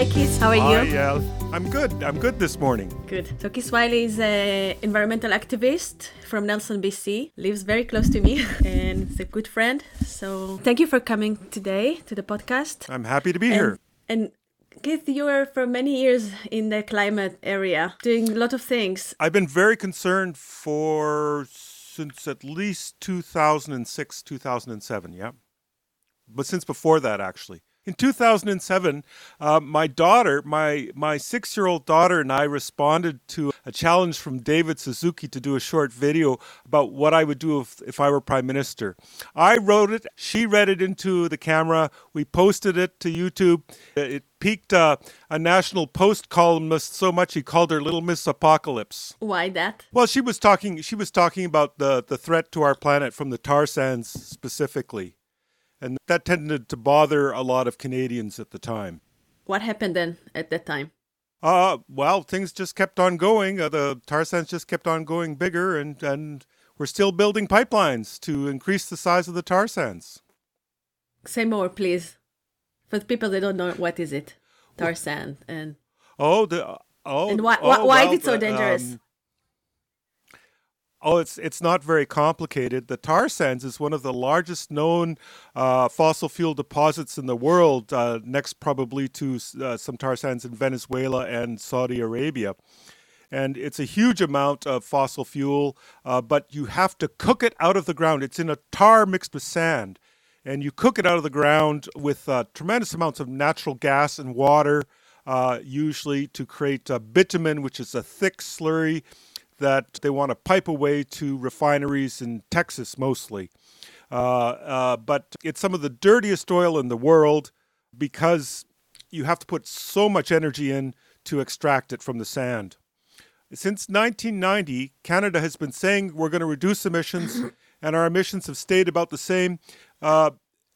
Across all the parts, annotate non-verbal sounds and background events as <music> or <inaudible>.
Hi, Keith. How are Hi, you? uh, I'm good. I'm good this morning. Good. So Keith Weily is an environmental activist from Nelson, BC. Lives very close to me <laughs> and is a good friend. So thank you for coming today to the podcast. I'm happy to be And, here. and Keith, you were for many years in the climate area, doing a lot of things. I've been very concerned for since at least 2006, 2007. Yeah, but since before that, actually. In 2007, uh, my daughter, my my six-year-old daughter, and I responded to a challenge from David Suzuki to do a short video about what I would do if, if I were prime minister. I wrote it. She read it into the camera. We posted it to YouTube. It piqued uh, a National Post columnist so much he called her Little Miss Apocalypse. Why that? Well, she was talking. She was talking about the the threat to our planet from the tar sands specifically, and that tended to bother a lot of Canadians at the time. What happened then at that time? Uh, well, things just kept on going. Uh, the tar sands just kept on going bigger, and and we're still building pipelines to increase the size of the tar sands. Say more, please. For the people that don't know, what is it? Tar sand and Oh, the oh, And why- oh, why- why is it so dangerous? um, Oh, it's it's not very complicated. The tar sands is one of the largest known uh, fossil fuel deposits in the world, uh, next probably to uh, some tar sands in Venezuela and Saudi Arabia. And it's a huge amount of fossil fuel, uh, but you have to cook it out of the ground. It's in a tar mixed with sand, and you cook it out of the ground with uh, tremendous amounts of natural gas and water, uh, usually to create bitumen, which is a thick slurry that they want to pipe away to refineries in Texas mostly. Uh, uh, but it's some of the dirtiest oil in the world because you have to put so much energy in to extract it from the sand. Since 1990, Canada has been saying we're going to reduce emissions, <coughs> and our emissions have stayed about the same. Uh,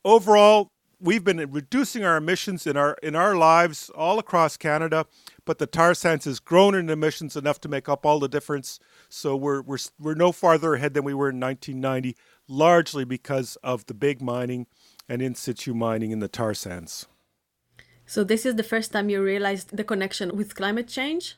overall, we've been reducing our emissions in our in our lives all across Canada, but the tar sands has grown in emissions enough to make up all the difference. So we're we're we're no farther ahead than we were in 1990, largely because of the big mining and in situ mining in the tar sands. so this is the first time you realized the connection with climate change.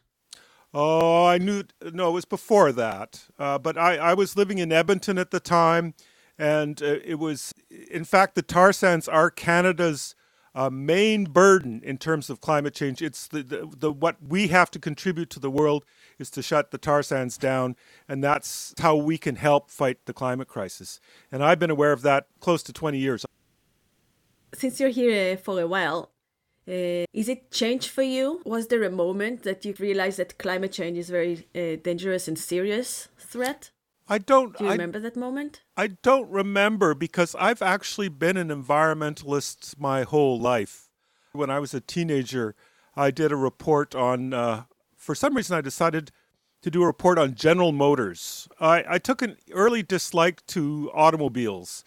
Oh, I knew. No, it was before that. Uh, but I, I was living in Edmonton at the time, and uh, it was, in fact, the tar sands are Canada's uh, main burden in terms of climate change. It's the, the, the what we have to contribute to the world is to shut the tar sands down, and that's how we can help fight the climate crisis. And I've been aware of that close to 20 years. Since you're here uh, for a while, uh, is it change for you? Was there a moment that you realized that climate change is very uh, dangerous and serious threat? I don't. Do you I, remember that moment? I don't remember because I've actually been an environmentalist my whole life. When I was a teenager, I did a report on, uh, for some reason, I decided to do a report on General Motors. I, I took an early dislike to automobiles.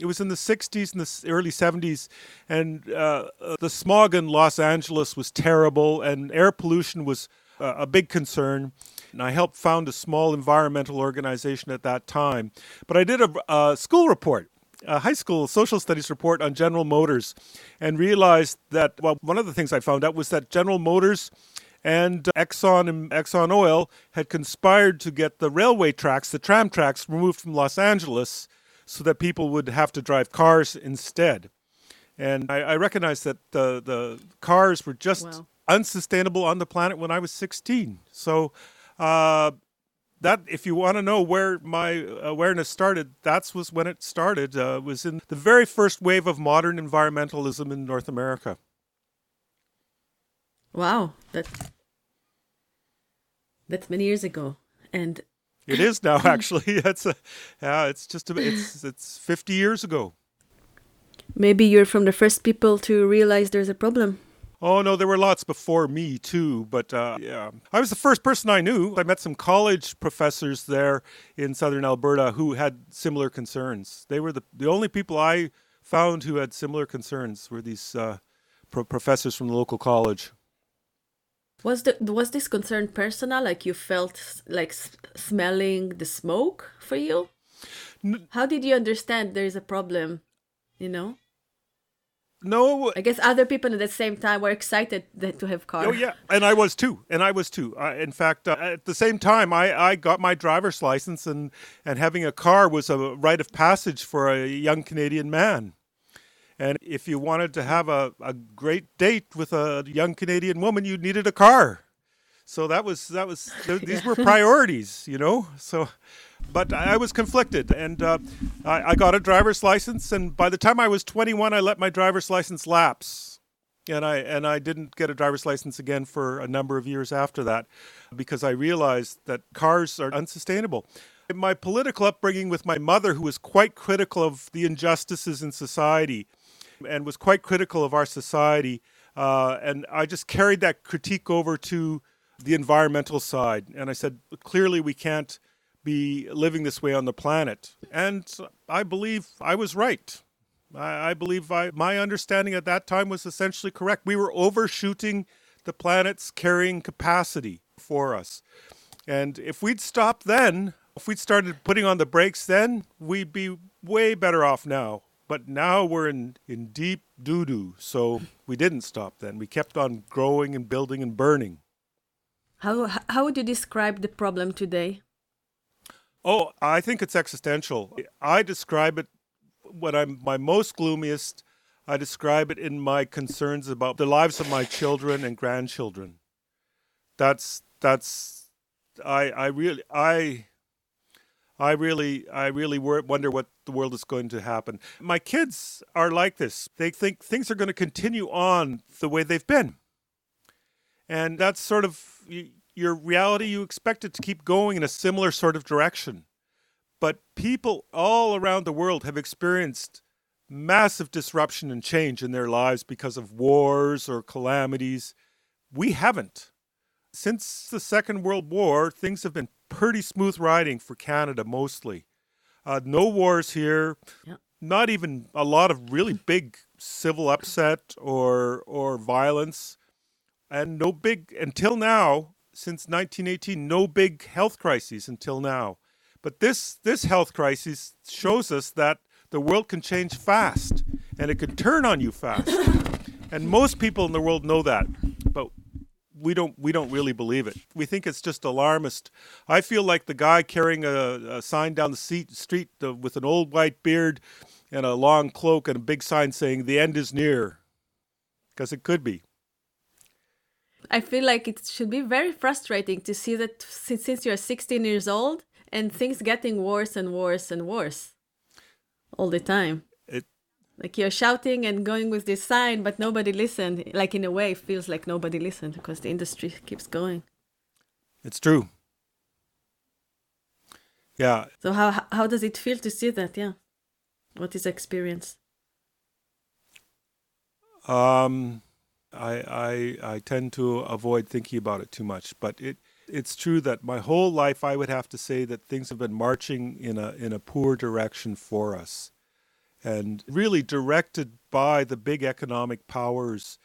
It was in the 60s and the early 70s, and uh, uh, the smog in Los Angeles was terrible, and air pollution was uh, a big concern. And I helped found a small environmental organization at that time. But I did a, a school report, a high school social studies report on General Motors, and realized that, well, one of the things I found out was that General Motors and Exxon and Exxon Oil had conspired to get the railway tracks, the tram tracks, removed from Los Angeles so that people would have to drive cars instead. And I, I recognized that the, the cars were just Wow. unsustainable on the planet when I was 16. So, uh, that if you want to know where my awareness started, that's was when it started. Uh, was in the very first wave of modern environmentalism in North America. Wow, that's that's many years ago. And It is now <laughs> actually. <laughs> It's a, yeah. It's just a, it's it's 50 years ago. maybe you're from the first people to realize there's a problem. Oh no, there were lots before me too, but uh, yeah, I was the first person I knew. I met some college professors there in southern Alberta who had similar concerns. They were the the only people I found who had similar concerns were these uh, pro- professors from the local college. Was the was this concern personal? Like you felt like s- smelling the smoke for you? How did you understand there is a problem? You know. No. I guess other people at the same time were excited that, to have cars. Oh yeah, and I was too, and I was too. Uh, in fact, uh, at the same time, I, I got my driver's license, and and having a car was a rite of passage for a young Canadian man. And if you wanted to have a, a great date with a young Canadian woman, you needed a car. So that was that was these were <laughs> priorities, you know. So, but I was conflicted, and uh, I, I got a driver's license, and by the time I was 21, I let my driver's license lapse, and I and I didn't get a driver's license again for a number of years after that, because I realized that cars are unsustainable. In my political upbringing with my mother, who was quite critical of the injustices in society, and was quite critical of our society, uh, and I just carried that critique over to the environmental side. And I said, clearly, we can't be living this way on the planet. And I believe I was right. I, I believe I, my understanding at that time was essentially correct. We were overshooting the planet's carrying capacity for us. And if we'd stopped then, if we'd started putting on the brakes then, we'd be way better off now. But now we're in, in deep doo doo. So we didn't stop then. We kept on growing and building and burning. How how would you describe the problem today? Oh, I think it's existential. I describe it when I'm my most gloomiest. I describe it in my concerns about the lives of my children and grandchildren. That's that's I I really I I really I really wonder what the world is going to happen. My kids are like this. They think things are going to continue on the way they've been. And that's sort of your reality, you expect it to keep going in a similar sort of direction. But people all around the world have experienced massive disruption and change in their lives because of wars or calamities. We haven't. Since the Second World War, things have been pretty smooth riding for Canada mostly. Uh, no wars here, yeah. not even a lot of really <laughs> big civil upset or or violence, and no big until now since 1918, no big health crises until now. But this this health crisis shows us that the world can change fast and it can turn on you fast. and most people in the world know that, but we don't we don't really believe it. We think it's just alarmist. I feel like the guy carrying a, a sign down the street uh, with an old white beard and a long cloak and a big sign saying the end is near, because it could be. I feel like it should be very frustrating to see that since, since you're 16 years old and things getting worse and worse and worse all the time. It like you're shouting and going with this sign, but nobody listened. Like in a way, it feels like nobody listened because the industry keeps going. It's true. Yeah. So how how does it feel to see that? Yeah. What is experience? Um I, I I tend to avoid thinking about it too much, but it it's true that my whole life I would have to say that things have been marching in a in a poor direction for us, and really directed by the big economic powers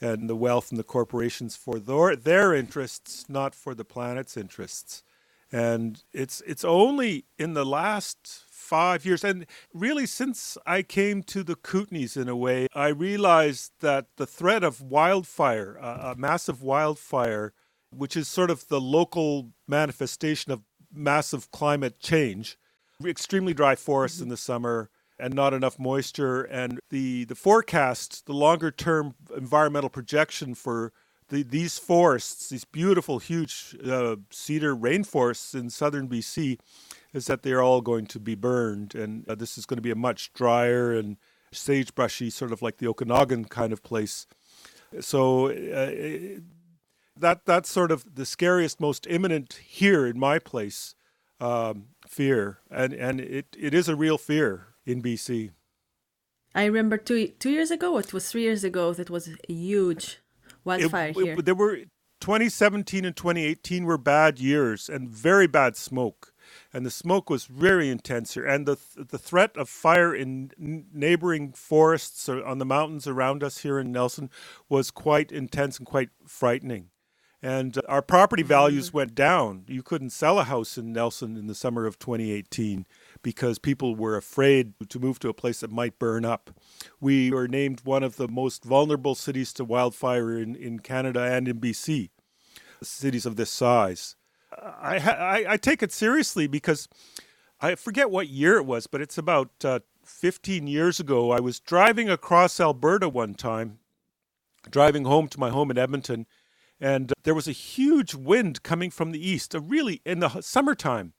and the wealth and the corporations for their their interests, not for the planet's interests. And it's it's only in the last five years. And really, since I came to the Kootenays in a way, I realized that the threat of wildfire, uh, a massive wildfire, which is sort of the local manifestation of massive climate change, extremely dry forests mm-hmm. in the summer and not enough moisture and the the forecast the longer term environmental projection for the, these forests these beautiful huge uh, cedar rainforests in southern BC is that they're all going to be burned, and uh, this is going to be a much drier and sagebrushy, sort of like the Okanagan kind of place. So uh, that that's sort of the scariest, most imminent here in my place um, fear, and and it, it is a real fear in BC. I remember two two years ago, it was three years ago, that was a huge wildfire it, here. It, there were 2017 and 2018 were bad years and very bad smoke and the smoke was very intense here. And the the threat of fire in neighboring forests or on the mountains around us here in Nelson was quite intense and quite frightening. and uh, our property values mm-hmm. went down. You couldn't sell a house in Nelson in the summer of 2018 because people were afraid to move to a place that might burn up. We were named one of the most vulnerable cities to wildfire in, in Canada and in BC, cities of this size. I, I, I take it seriously because I forget what year it was, but it's about uh, 15 years ago. I was driving across Alberta one time, driving home to my home in Edmonton, and there was a huge wind coming from the east, a really in the summertime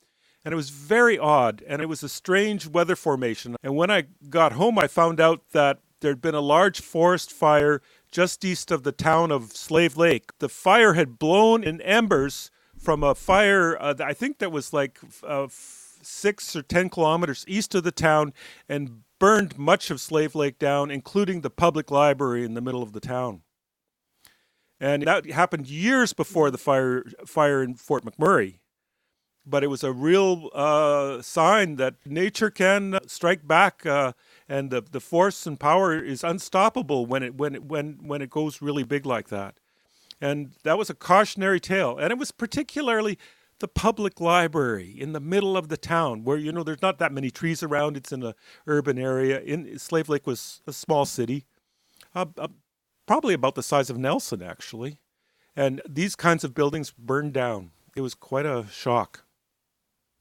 and it was very odd and it was a strange weather formation. And when i got home i found out that there'd been a large forest fire just east of the town of slave lake. The fire had blown in embers from a fire uh, i think that was like uh, six or ten kilometers east of the town and burned much of slave lake down including the public library in the middle of the town. And that happened years before the fire fire in fort mcmurray but it was a real uh, sign that nature can strike back, uh, and the, the force and power is unstoppable when it when it when when it goes really big like that. And that was a cautionary tale, and it was particularly the public library in the middle of the town, where you know there's not that many trees around. It's in an urban area. In Slave Lake was a small city, uh, probably about the size of Nelson, actually. And these kinds of buildings burned down. It was quite a shock.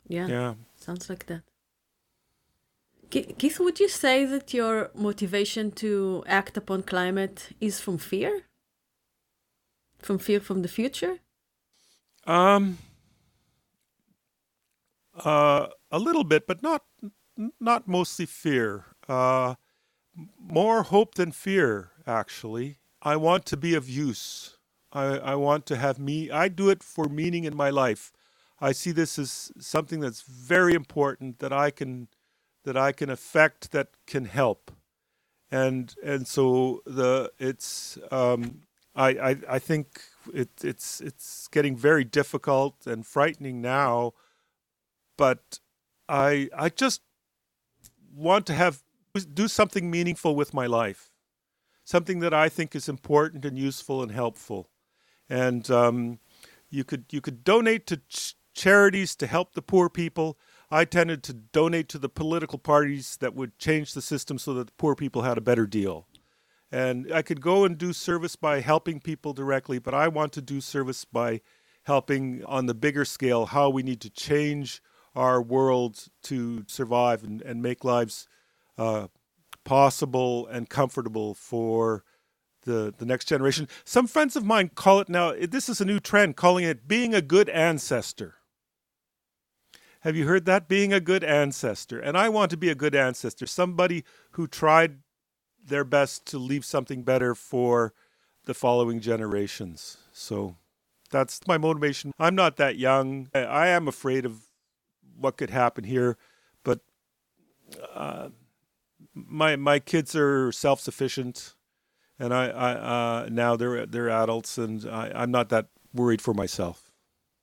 Yeah. Yeah. Sounds like that. Keith, would you say that your motivation to act upon climate is from fear? From fear from the future? Um uh a little bit, but not not mostly fear. Uh more hope than fear, actually. I want to be of use. I, I want to have me I do it for meaning in my life. I see this as something that's very important that I can that I can affect that can help, and and so the it's um, I, I I think it it's it's getting very difficult and frightening now, but I I just want to have do something meaningful with my life, something that I think is important and useful and helpful, and um, you could you could donate to. Ch- charities to help the poor people. I tended to donate to the political parties that would change the system so that the poor people had a better deal. And I could go and do service by helping people directly, but I want to do service by helping on the bigger scale how we need to change our world to survive and, and make lives uh, possible and comfortable for the, the next generation. Some friends of mine call it now, this is a new trend, calling it being a good ancestor. Have you heard that? Being a good ancestor. And I want to be a good ancestor, somebody who tried their best to leave something better for the following generations. So that's my motivation. I'm not that young. I am afraid of what could happen here, but uh, my my kids are self sufficient, and I, I uh, now they're they're adults, and I, I'm not that worried for myself.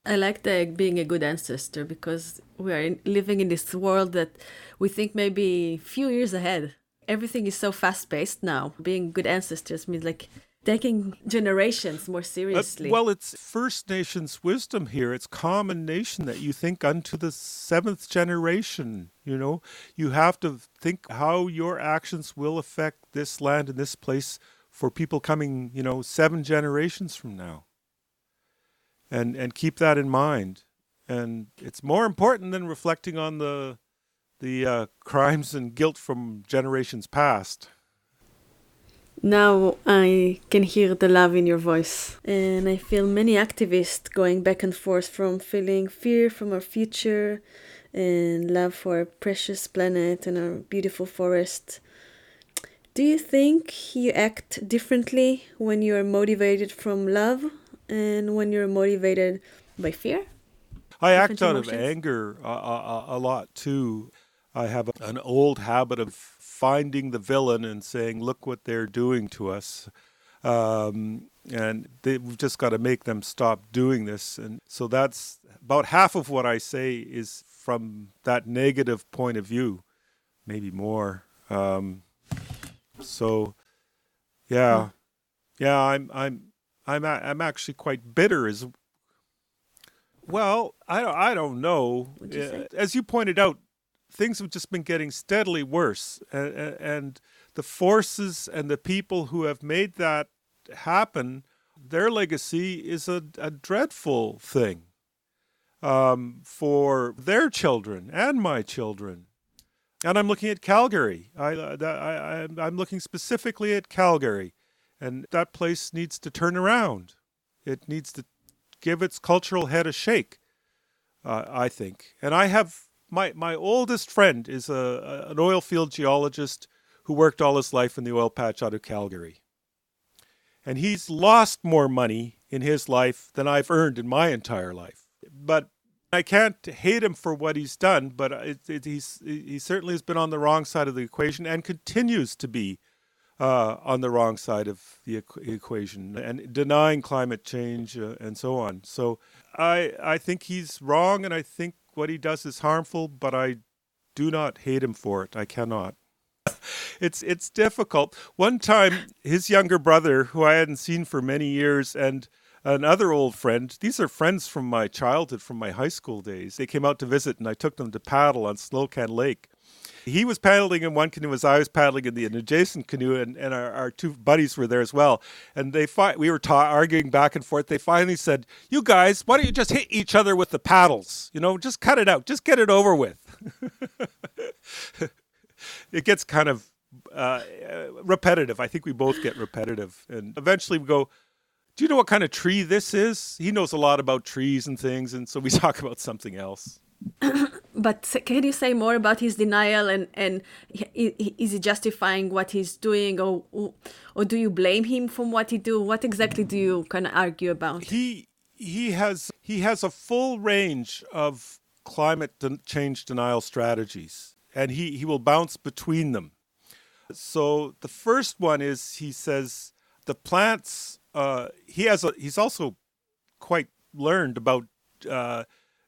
I like the being a good ancestor because we are in, living in this world that we think maybe few years ahead. Everything is so fast paced now. Being good ancestors means like taking generations more seriously. Uh, well, it's First Nations wisdom here. It's common nation that you think unto the seventh generation. You know, you have to think how your actions will affect this land and this place for people coming, you know, seven generations from now and and keep that in mind. And it's more important than reflecting on the the uh, crimes and guilt from generations past. Now I can hear the love in your voice, and I feel many activists going back and forth from feeling fear from our future and love for our precious planet and our beautiful forest. Do you think you act differently when you are motivated from love and when you're motivated by fear? I act out of anger a, a, a, lot too. I have an old habit of finding the villain and saying, "Look what they're doing to us," um, and they, we've just got to make them stop doing this. And so that's about half of what I say is from that negative point of view, maybe more. Um, so, yeah, yeah, I'm I'm I'm a, I'm actually quite bitter as well. I don't, I don't know. You as you pointed out, things have just been getting steadily worse, and, and the forces and the people who have made that happen, their legacy is a, a dreadful thing um, for their children and my children. And I'm looking at Calgary. I, I, I, I'm looking specifically at Calgary. And that place needs to turn around. It needs to give its cultural head a shake, uh, I think. And I have my, my oldest friend is a, an oil field geologist who worked all his life in the oil patch out of Calgary. And he's lost more money in his life than I've earned in my entire life. But I can't hate him for what he's done, but it, it, he's, he certainly has been on the wrong side of the equation and continues to be uh, on the wrong side of the equation and denying climate change uh, and so on. So I, I think he's wrong and I think what he does is harmful, but I do not hate him for it. I cannot. <laughs> it's it's difficult. One time, his younger brother, who I hadn't seen for many years, and another old friend. These are friends from my childhood, from my high school days. They came out to visit, and I took them to paddle on Slocan Lake. He was paddling in one canoe as I was paddling in the adjacent canoe, and, and our, our two buddies were there as well. And they fi- we were ta- arguing back and forth. They finally said, "You guys, why don't you just hit each other with the paddles? You know, just cut it out, just get it over with." <laughs> it gets kind of uh, repetitive. I think we both get repetitive, and eventually we go, do you know what kind of tree this is? He knows a lot about trees and things, and so we <laughs> talk about something else. <coughs> but can you say more about his denial and and is he justifying what he's doing or or do you blame him for what he do? What exactly do you kind of argue about? He he has he has a full range of climate change denial strategies, and he he will bounce between them. So the first one is he says the plants uh, he has a he's also quite learned about uh,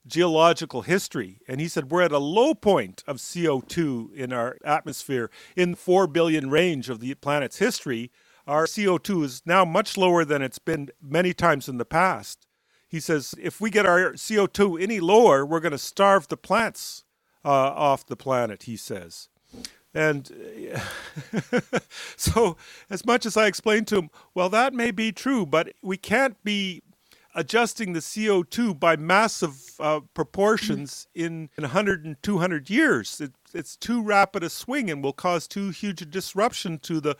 geological history, and he said we're at a low point of CO2 in our atmosphere in the four billion range of the planet's history. Our CO2 is now much lower than it's been many times in the past. He says if we get our CO2 any lower, we're going to starve the plants uh, off the planet. He says. And <laughs> so, as much as I explained to him, well, that may be true, but we can't be adjusting the CO2 by massive uh, proportions in, in 100 and 200 years. It, it's too rapid a swing and will cause too huge a disruption to the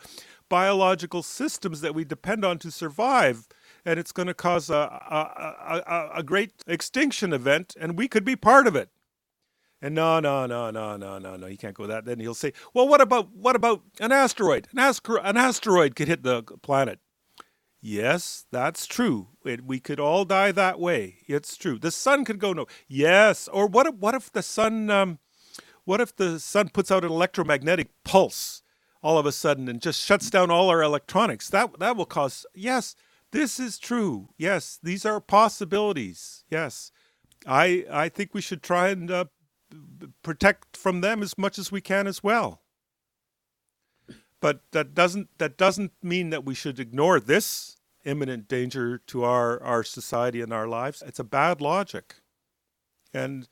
biological systems that we depend on to survive. And it's going to cause a, a, a, a great extinction event, and we could be part of it. And no, no, no, no, no, no, no, he can't go that. Then he'll say, well, what about what about an asteroid? An, an asteroid could hit the planet. Yes, that's true. It, we could all die that way. It's true. The sun could go no. Yes, or what? If, what if the sun? Um, what if the sun puts out an electromagnetic pulse all of a sudden and just shuts down all our electronics? That that will cause. Yes, this is true. Yes, these are possibilities. Yes, I I think we should try and uh, protect from them as much as we can as well. But that doesn't that doesn't mean that we should ignore this imminent danger to our, our society and our lives. It's a bad logic. And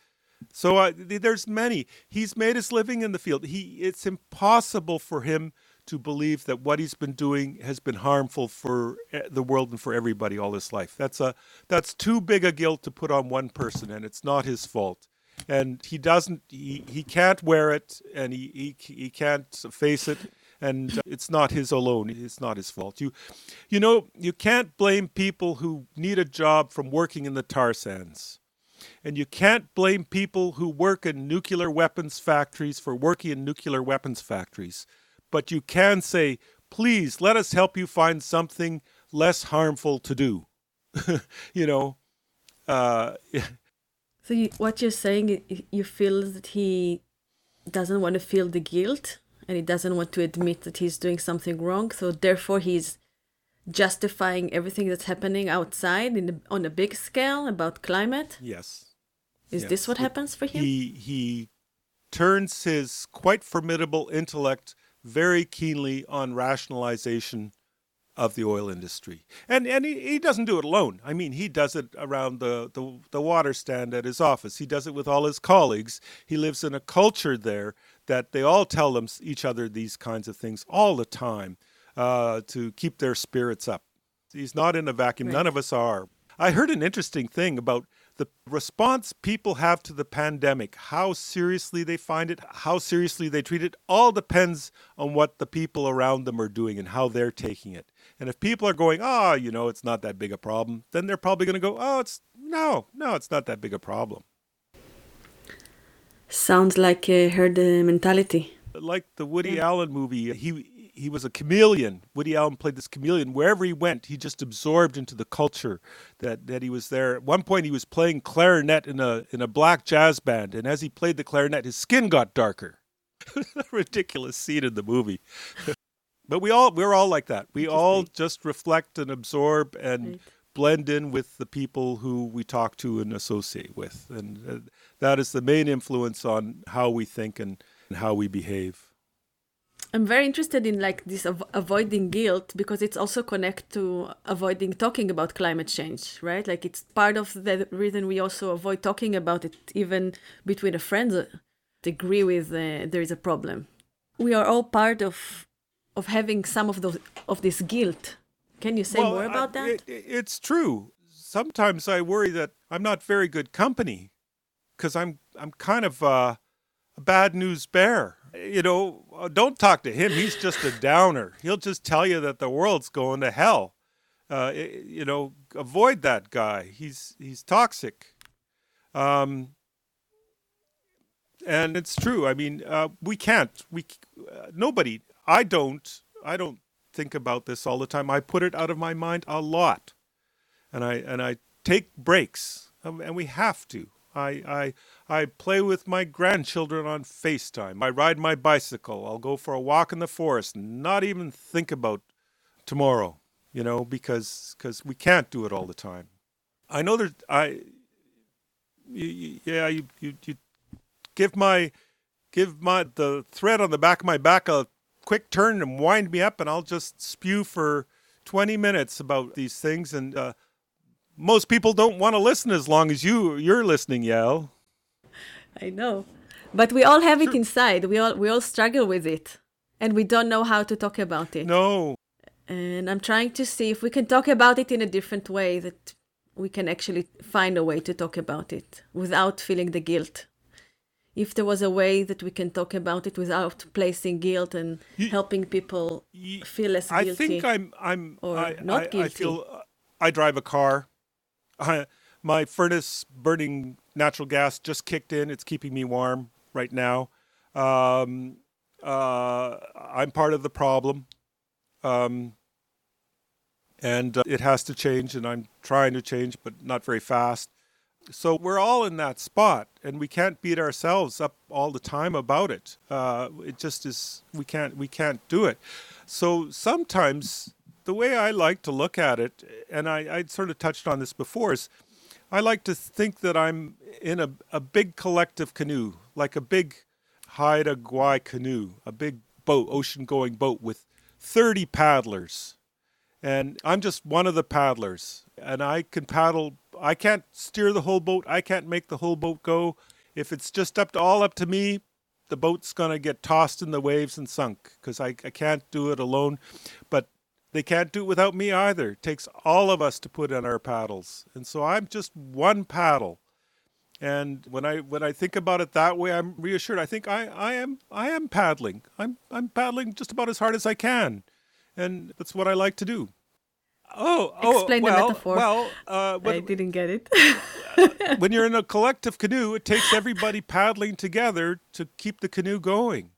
so uh, there's many. He's made his living in the field. He it's impossible for him to believe that what he's been doing has been harmful for eh, the world and for everybody all his life. That's a that's too big a guilt to put on one person and it's not his fault and he doesn't he, he can't wear it and he, he he can't face it and it's not his alone it's not his fault. You you know you can't blame people who need a job from working in the tar sands. And you can't blame people who work in nuclear weapons factories for working in nuclear weapons factories. But you can say please let us help you find something less harmful to do. <laughs> You know uh, so you, what you're saying, you feel that he doesn't want to feel the guilt and he doesn't want to admit that he's doing something wrong. So therefore, he's justifying everything that's happening outside in the, on a big scale about climate. Yes. Is yes. this what happens for him? He he turns his quite formidable intellect very keenly on rationalization of the oil industry. And and he, he doesn't do it alone. I mean, he does it around the, the, the water stand at his office. He does it with all his colleagues. He lives in a culture there that they all tell them each other these kinds of things all the time uh, to keep their spirits up. He's not in a vacuum. Right. None of us are. I heard an interesting thing about the response people have to the pandemic, how seriously they find it, how seriously they treat it, all depends on what the people around them are doing and how they're taking it. And if people are going, oh, you know, it's not that big a problem, then they're probably going to go, oh, it's no, no, it's not that big a problem. Sounds like a herd mentality. Like the Woody yeah. Allen movie, he he was a chameleon. Woody Allen played this chameleon. Wherever he went, he just absorbed into the culture that, that he was there. At one point, he was playing clarinet in a in a black jazz band, and as he played the clarinet, his skin got darker. <laughs> ridiculous scene in the movie. <laughs> but we all we're all like that. We all just reflect and absorb and right. Blend in with the people who we talk to and associate with, and uh, that is the main influence on how we think and, and how we behave. I'm very interested in like this av- avoiding guilt because it's also connect to avoiding talking about climate change, right? Like it's part of the reason we also avoid talking about it, even between the friends uh, agree with uh, there is a problem. We are all part of of having some of those of this guilt. Can you say well, more about I, that? It, it's true. Sometimes I worry that I'm not very good company because I'm I'm kind of uh, a bad news bear you know, uh, don't talk to him. He's just a downer. He'll just tell you that the world's going to hell. Uh, you know, avoid that guy. He's he's toxic. Um, and it's true. I mean, uh, we can't. We uh, nobody. I don't. I don't think about this all the time. I put it out of my mind a lot, and I and I take breaks, um, and we have to. I, I, I play with my grandchildren on FaceTime. I ride my bicycle. I'll go for a walk in the forest, not even think about tomorrow, you know, because cause we can't do it all the time. I know that I, you, yeah, you, you, you give my, give my, the thread on the back of my back a quick turn and wind me up, and I'll just spew for 20 minutes about these things. And, uh, most people don't want to listen as long as you you're listening, Yael. I know. But we all have it inside. We all we all struggle with it. And we don't know how to talk about it. No. And I'm trying to see if we can talk about it in a different way that we can actually find a way to talk about it without feeling the guilt. If there was a way that we can talk about it without placing guilt and you, helping people you, feel less guilty. I think I'm I'm or I, not guilty. I feel uh, I drive a car I, my furnace burning natural gas just kicked in. It's keeping me warm right now. Um, uh, I'm part of the problem. Um, and uh, it has to change, and I'm trying to change, but not very fast. So we're all in that spot, and we can't beat ourselves up all the time about it. Uh, it just is we can't we can't do it. So sometimes the way I like to look at it, and I, I sort of touched on this before, is I like to think that I'm in a, a big collective canoe, like a big Haida Gwaii canoe, a big boat, ocean going boat with 30 paddlers. And I'm just one of the paddlers. And I can paddle, I can't steer the whole boat, I can't make the whole boat go. If it's just up to all up to me, the boat's going to get tossed in the waves and sunk because I, I can't do it alone. But they can't do it without me either. It takes all of us to put in our paddles. And so I'm just one paddle. And when I when I think about it that way, I'm reassured. I think I, I am I am paddling. I'm I'm paddling just about as hard as I can. And that's what I like to do. Oh, oh explain well, the metaphor. Well, uh, I didn't get it. <laughs> when you're in a collective canoe, it takes everybody paddling together to keep the canoe going.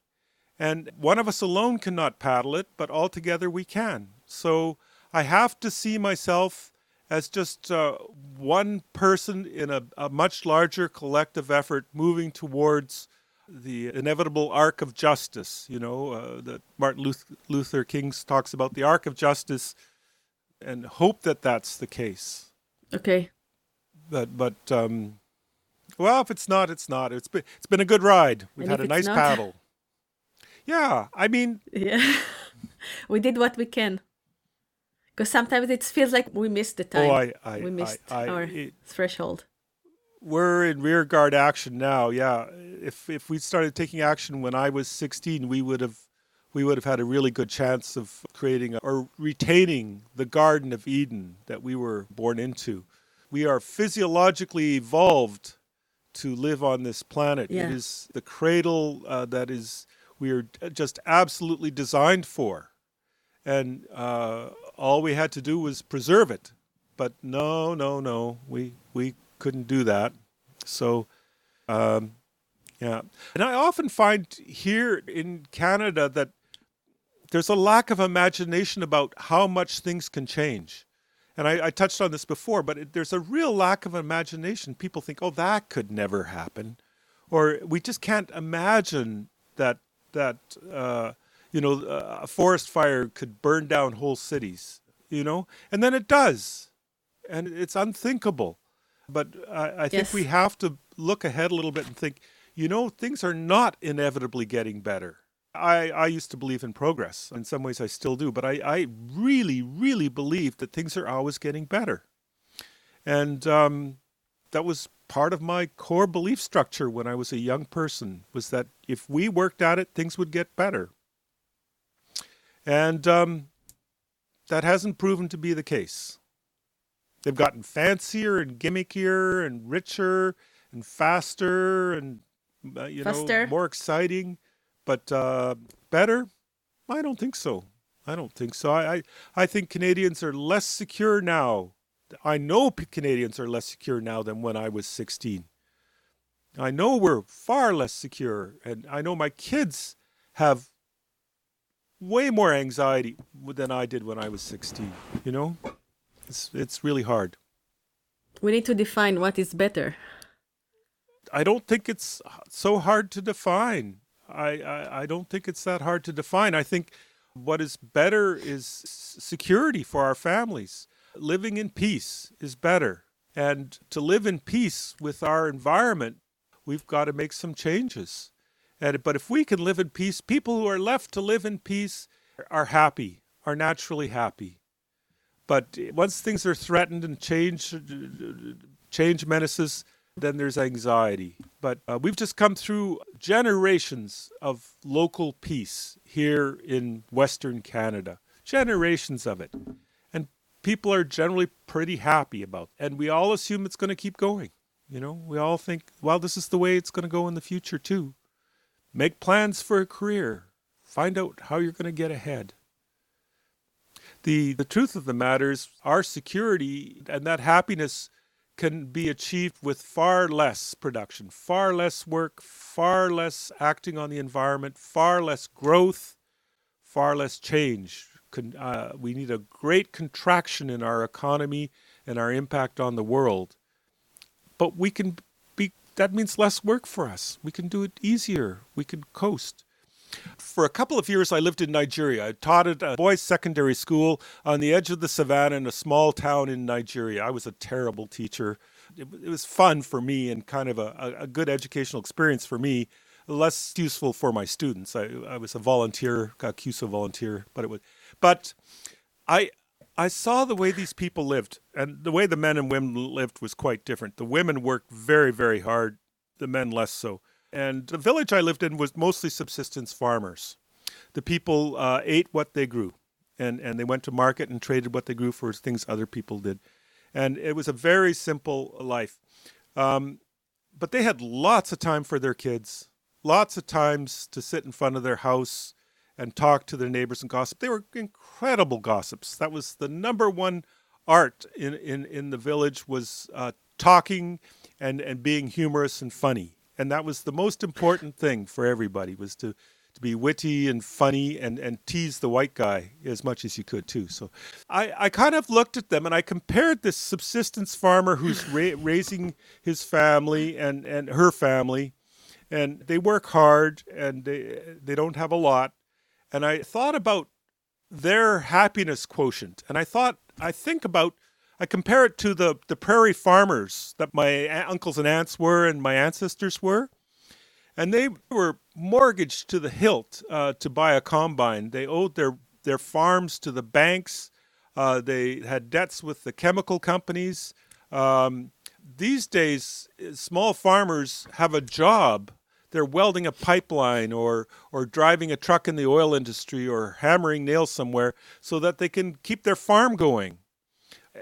And one of us alone cannot paddle it, but all together we can. So I have to see myself as just uh, one person in a, a, much larger collective effort moving towards the inevitable arc of justice, you know, uh, that Martin Luther King talks about the arc of justice and hope that that's the case. Okay. But, but, um, well, if it's not, it's not. It's been, it's been a good ride. We've and had a nice not... paddle. Yeah. I mean, <laughs> yeah, we did what we can Because sometimes it feels like we missed the time. Oh, I, I, we missed I, I, our it, threshold. We're in rear guard action now. Yeah, if if we started taking action when I was 16, we would have we would have had a really good chance of creating or retaining the Garden of Eden that we were born into. We are physiologically evolved to live on this planet. Yeah. It is the cradle uh, that is we are just absolutely designed for, and uh, all we had to do was preserve it. But no, no, no, we we couldn't do that. So, um, yeah, and I often find here in Canada that there's a lack of imagination about how much things can change. And I, I touched on this before, but it, there's a real lack of imagination. People think, oh, that could never happen. Or we just can't imagine that, that uh, you know, a forest fire could burn down whole cities, you know? And then it does. And it's unthinkable. But I, I think Yes. we have to look ahead a little bit and think, you know, things are not inevitably getting better. I, I used to believe in progress. In some ways, I still do. But I, I really, really believe that things are always getting better. And um, that was part of my core belief structure when I was a young person was that if we worked at it, things would get better. And um, that hasn't proven to be the case. They've gotten fancier and gimmickier and richer and faster and uh, you Faster. know more exciting, but uh, better. I don't think so. I don't think so. I, I I think Canadians are less secure now. I know P- Canadians are less secure now than when I was 16. I know we're far less secure, and I know my kids have way more anxiety than I did when I was 16. You know, it's it's really hard. We need to define what is better. I don't think it's so hard to define. I, I, I don't think it's that hard to define. I think what is better is security for our families. Living in peace is better. And to live in peace with our environment, we've got to make some changes. And, but if we can live in peace, people who are left to live in peace are happy, are naturally happy. But once things are threatened and change, change menaces, then there's anxiety. But uh, we've just come through generations of local peace here in Western Canada, generations of it. And people are generally pretty happy about it. And we all assume it's going to keep going. You know, we all think, well, this is the way it's going to go in the future too. Make plans for a career. Find out how you're going to get ahead. The, the truth of the matter is, our security and that happiness can be achieved with far less production, far less work, far less acting on the environment, far less growth, far less change. Uh, we need a great contraction in our economy and our impact on the world. But we can be, that means less work for us. We can do it easier. We can coast. For a couple of years, I lived in Nigeria. I taught at a boys' secondary school on the edge of the savannah in a small town in Nigeria. I was a terrible teacher. It, it was fun for me and kind of a, a, good educational experience for me, less useful for my students. I, I was a volunteer, a CUSO volunteer, but it was, but I, I saw the way these people lived, and the way the men and women lived was quite different. The women worked very, very hard, the men less so. And the village I lived in was mostly subsistence farmers. The people uh, ate what they grew, and, and they went to market and traded what they grew for things other people did. And it was a very simple life. Um, but they had lots of time for their kids, lots of times to sit in front of their house and talk to their neighbors and gossip. They were incredible gossips. That was the number one art in, in, in the village was uh, talking and, and being humorous and funny and that was the most important thing for everybody was to to be witty and funny and and tease the white guy as much as you could too. So i i kind of looked at them and i compared this subsistence farmer who's ra- raising his family and and her family and they work hard and they they don't have a lot. And i thought about their happiness quotient. And i thought i think about I compare it to the, the prairie farmers that my uncles and aunts were and my ancestors were. And they were mortgaged to the hilt uh, to buy a combine. They owed their, their farms to the banks. Uh, they had debts with the chemical companies. Um, these days, small farmers have a job. They're welding a pipeline or, or driving a truck in the oil industry or hammering nails somewhere so that they can keep their farm going.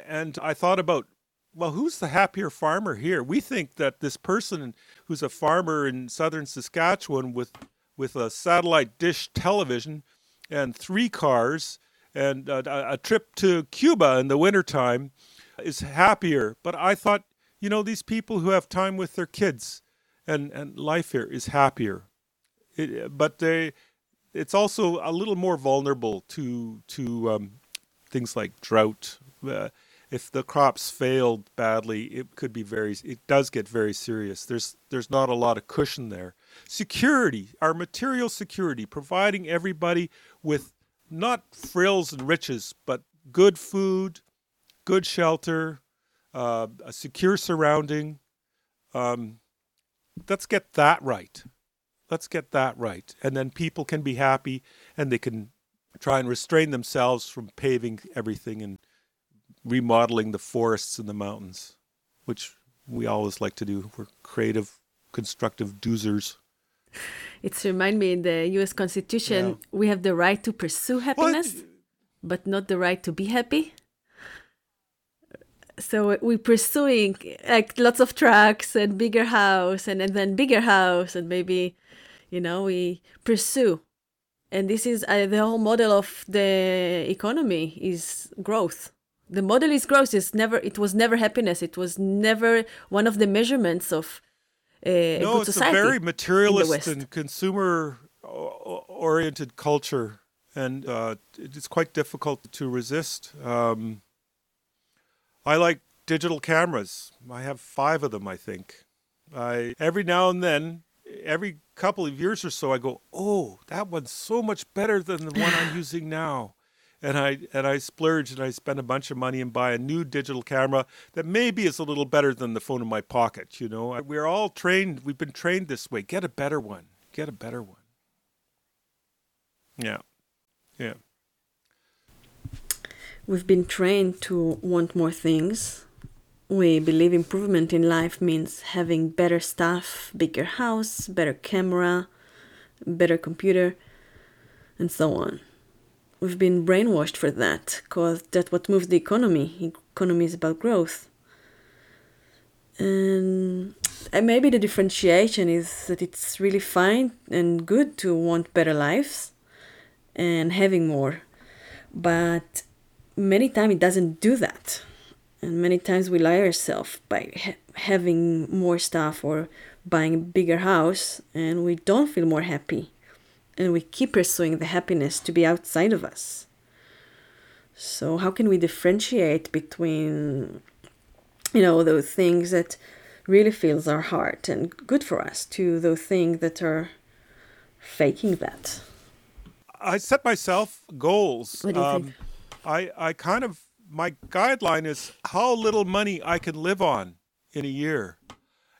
And I thought about, well, who's the happier farmer here? We think that this person who's a farmer in southern Saskatchewan with, with a satellite dish television and three cars and a, a trip to Cuba in the wintertime is happier. But I thought, you know, these people who have time with their kids and, and life here is happier. It, but they, it's also a little more vulnerable to to um, things like drought. If the crops failed badly, it could be very. It does get very serious. There's there's not a lot of cushion there. Security, our material security, providing everybody with not frills and riches, but good food, good shelter, uh, a secure surrounding. Um, let's get that right. Let's get that right. And then people can be happy and they can try and restrain themselves from paving everything and remodeling the forests and the mountains, which we always like to do. We're creative, constructive doozers. It's remind me in the U.S. Constitution yeah. we have the right to pursue happiness, what? but not the right to be happy. So we're pursuing like lots of trucks and bigger house and, and then bigger house and maybe, you know, we pursue. And this is uh, the whole model of the economy is growth. The model is growth. It's never. It was never happiness. It was never one of the measurements of uh, no, it's a very materialist and consumer oriented culture, and uh, it's quite difficult to resist. Um, I like digital cameras. I have five of them, I think. I every now and then, every couple of years or so, I go, "Oh, that one's so much better than the one I'm <laughs> using now." And I and I splurge and I spend a bunch of money and buy a new digital camera that maybe is a little better than the phone in my pocket. You know, we're all trained. We've been trained this way. Get a better one. Get a better one. Yeah, yeah. We've been trained to want more things. We believe improvement in life means having better stuff, bigger house, better camera, better computer, and so on we've been brainwashed for that because that's what moves the economy. Economy is about growth. And, and maybe the differentiation is that it's really fine and good to want better lives and having more but many times it doesn't do that. And many times we lie ourselves by ha- having more stuff or buying a bigger house and we don't feel more happy and we keep pursuing the happiness to be outside of us. So, how can we differentiate between, you know, those things that really fills our heart and good for us to those things that are faking that? I set myself goals. What do you um, think? I, I kind of, my guideline is how little money I can live on in a year.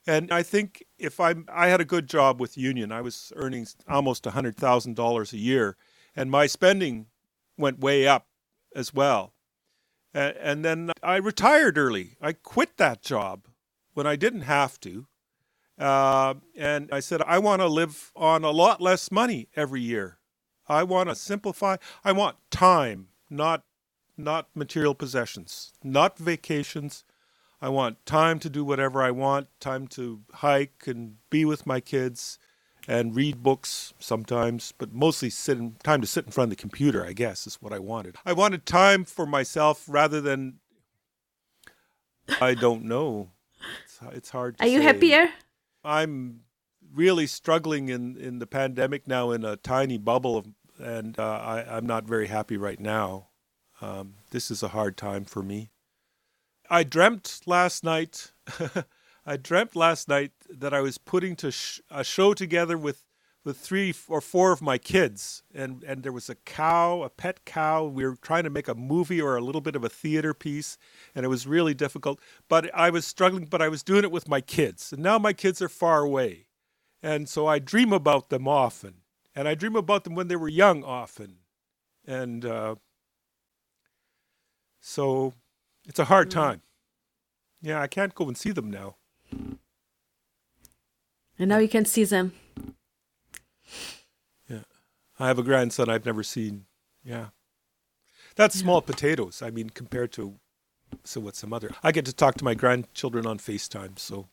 And I think if I I had a good job with Union, I was earning almost hundred thousand dollars a year, and my spending went way up as well. And, and then I retired early. I quit that job when I didn't have to, uh, and I said I want to live on a lot less money every year. I want to simplify. I want time, not not material possessions, not vacations, I want time to do whatever I want, time to hike and be with my kids and read books sometimes, but mostly sit in, time to sit in front of the computer, I guess, is what I wanted. I wanted time for myself rather than I don't know. It's, it's hard Are you happier? I'm really struggling in, in the pandemic now in a tiny bubble, of, and uh, I, I'm not very happy right now. Um, this is a hard time for me. I dreamt last night. <laughs> I dreamt last night that I was putting to sh- a show together with with three or four of my kids, and and there was a cow, a pet cow. We were trying to make a movie or a little bit of a theater piece, and it was really difficult. But I was struggling. But I was doing it with my kids, and now my kids are far away, and so I dream about them often, and I dream about them when they were young often, and. Uh, So it's a hard mm. time. Yeah, I can't go and see them now. And now you can see them. Yeah. I have a grandson I've never seen. Yeah. That's small yeah. potatoes. I mean, compared to so what's some other? I get to talk to my grandchildren on FaceTime, so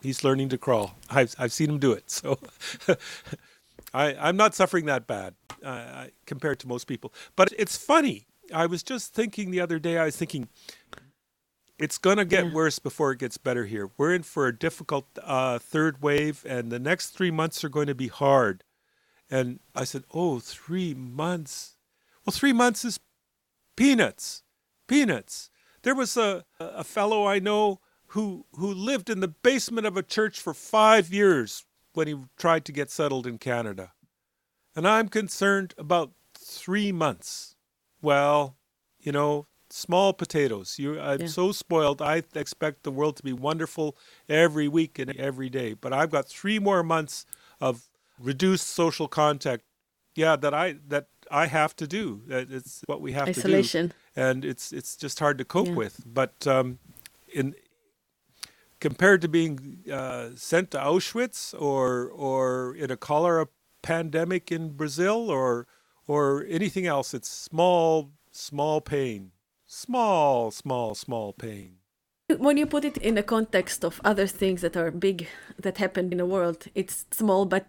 he's learning to crawl. I've I've seen him do it, so <laughs> I I'm not suffering that bad uh, compared to most people. But it's funny. I was just thinking the other day. I was thinking it's going to get yeah. worse before it gets better here. We're in for a difficult uh, third wave, and the next three months are going to be hard. And I said, Oh, three months. Well, three months is peanuts. Peanuts. There was a, a fellow I know who, who lived in the basement of a church for five years when he tried to get settled in Canada. And I'm concerned about three months. Well, you know, small potatoes. You, I'm yeah. so spoiled. I expect the world to be wonderful every week and every day. But I've got three more months of reduced social contact. Yeah, that I that I have to do. It's what we have Isolation. to do, Isolation. and it's it's just hard to cope yeah. with. But um, in compared to being uh, sent to Auschwitz or or in a cholera pandemic in Brazil or or anything else, it's small small pain small, small, small pain. When you put it in the context of other things that are big that happen in the world, it's small, but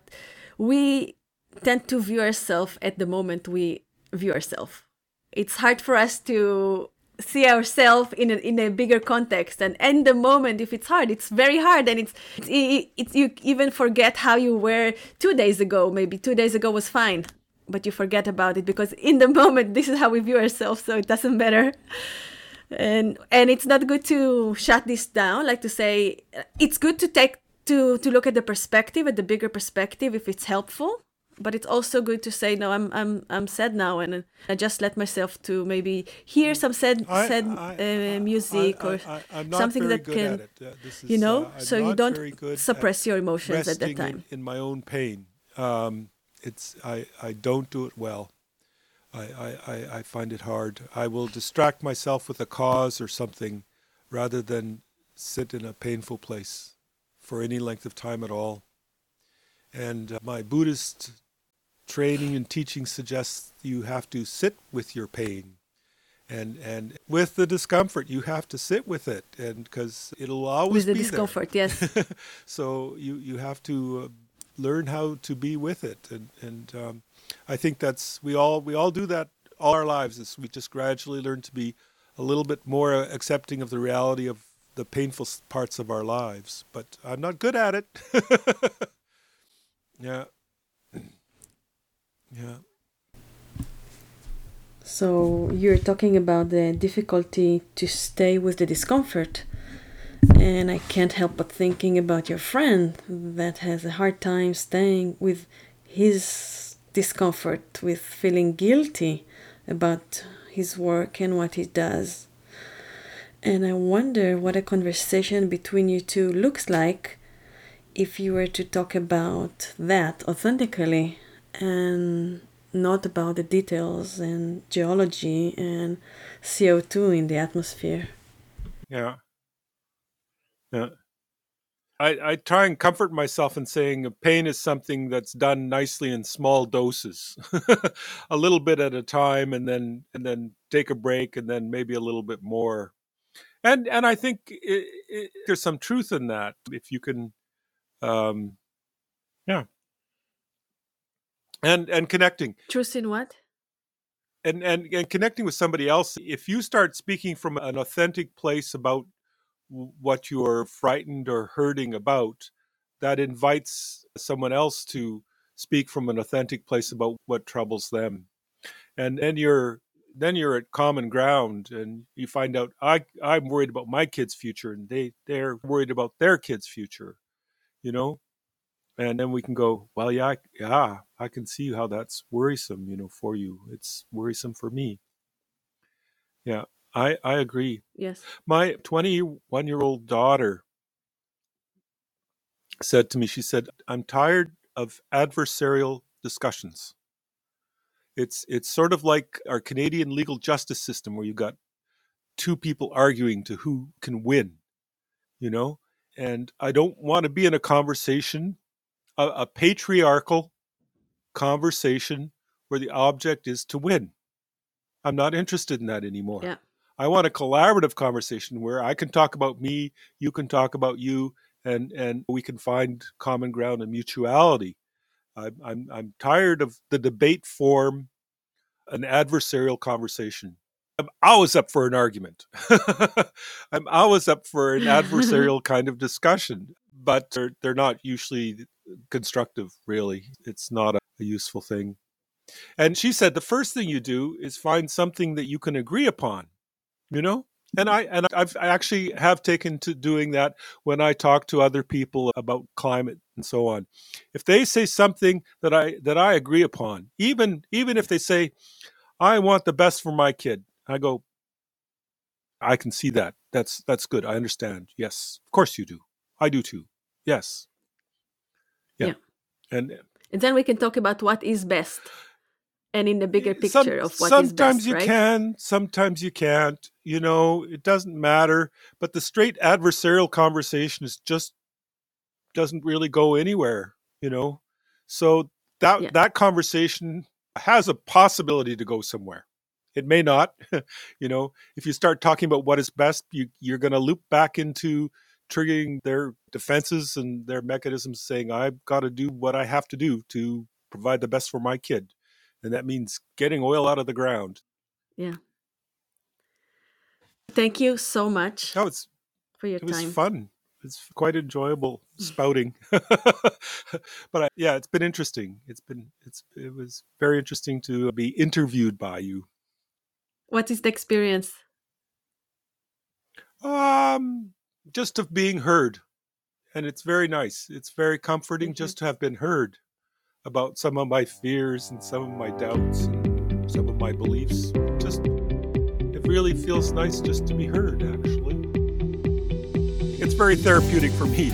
we tend to view ourselves at the moment we view ourselves. It's hard for us to see ourselves in a, in a bigger context and in the moment if it's hard it's very hard and it's, it's, it's you even forget how you were two days ago maybe two days ago was fine but you forget about it because in the <laughs> moment this is how we view ourselves so it doesn't matter. And and it's not good to shut this down like to say it's good to take to to look at the perspective at the bigger perspective if it's helpful but it's also good to say no i'm i'm i'm sad now and i just let myself to maybe hear some sad I, sad I, uh, music I, or something that can uh, is, you know? uh, so you don't suppress your emotions at that time in, in my own pain. Um, it's I, I don't do it well. I, I, I find it hard. I will distract myself with a cause or something rather than sit in a painful place for any length of time at all. And uh, my Buddhist training and teaching suggests you have to sit with your pain and and with the discomfort you have to sit with it and because it'll always with the discomfort there. yes <laughs> so you you have to uh, learn how to be with it. And and um, I think that's we all we all do that all our lives is we just gradually learn to be a little bit more accepting of the reality of the painful parts of our lives. But I'm not good at it. <laughs> Yeah. <clears throat> Yeah. So you're talking about the difficulty to stay with the discomfort and I can't help but thinking about your friend that has a hard time staying with his discomfort, with feeling guilty about his work and what he does. And I wonder what a conversation between you two looks like if you were to talk about that authentically and not about the details and geology and CO2 in the atmosphere. Yeah. Yeah. I, I try and comfort myself in saying pain is something that's done nicely in small doses, <laughs> a little bit at a time, and then and then take a break, and then maybe a little bit more. And and I think it, it, there's some truth in that if you can, um, yeah. And and connecting. Truth in what? And and and connecting with somebody else. If you start speaking from an authentic place about what you are frightened or hurting about, that invites someone else to speak from an authentic place about what troubles them. And then you're then you're at common ground and you find out I I'm worried about my kids' future and they they're worried about their kids' future, you know? And then we can go, well, yeah, yeah, I can see how that's worrisome, you know, for you. It's worrisome for me. Yeah. I, I agree. Yes. My 21 year old daughter said to me, she said, I'm tired of adversarial discussions. It's it's sort of like our Canadian legal justice system where you've got two people arguing to who can win, you know? And I don't want to be in a conversation, a, a patriarchal conversation where the object is to win. I'm not interested in that anymore. Yeah. I want a collaborative conversation where I can talk about me, you can talk about you, and and we can find common ground and mutuality. I'm I'm, I'm tired of the debate form, an adversarial conversation. I'm always up for an argument. <laughs> I'm always up for an <laughs> adversarial kind of discussion, but they're, they're not usually constructive, really. It's not a, a useful thing. And she said the first thing you do is find something that you can agree upon, you know? And mm-hmm. I and I've I actually have taken to doing that when I talk to other people about climate and so on. If they say something that I that I agree upon, even even if they say, I want the best for my kid, I go, I can see that. That's that's good. I understand. Yes, of course you do. I do too. Yes. Yeah. yeah. And and then we can talk about what is best and in the bigger picture some, of what sometimes best, you right? can sometimes you can't you know it doesn't matter but the straight adversarial conversation is just doesn't really go anywhere you know so that yeah. that conversation has a possibility to go somewhere it may not <laughs> you know if you start talking about what is best you, you're going to loop back into triggering their defenses and their mechanisms saying i've got to do what i have to do to provide the best for my kid and that means getting oil out of the ground. Yeah. Thank you so much. Oh, it's for your it time. It was fun. It's quite enjoyable spouting. <laughs> but I, yeah, it's been interesting. It's been it's it was very interesting to be interviewed by you. What is the experience? Um, just of being heard, and it's very nice. It's very comforting just to have been heard about some of my fears and some of my doubts and some of my beliefs. Just, it really feels nice just to be heard, actually. It's very therapeutic for me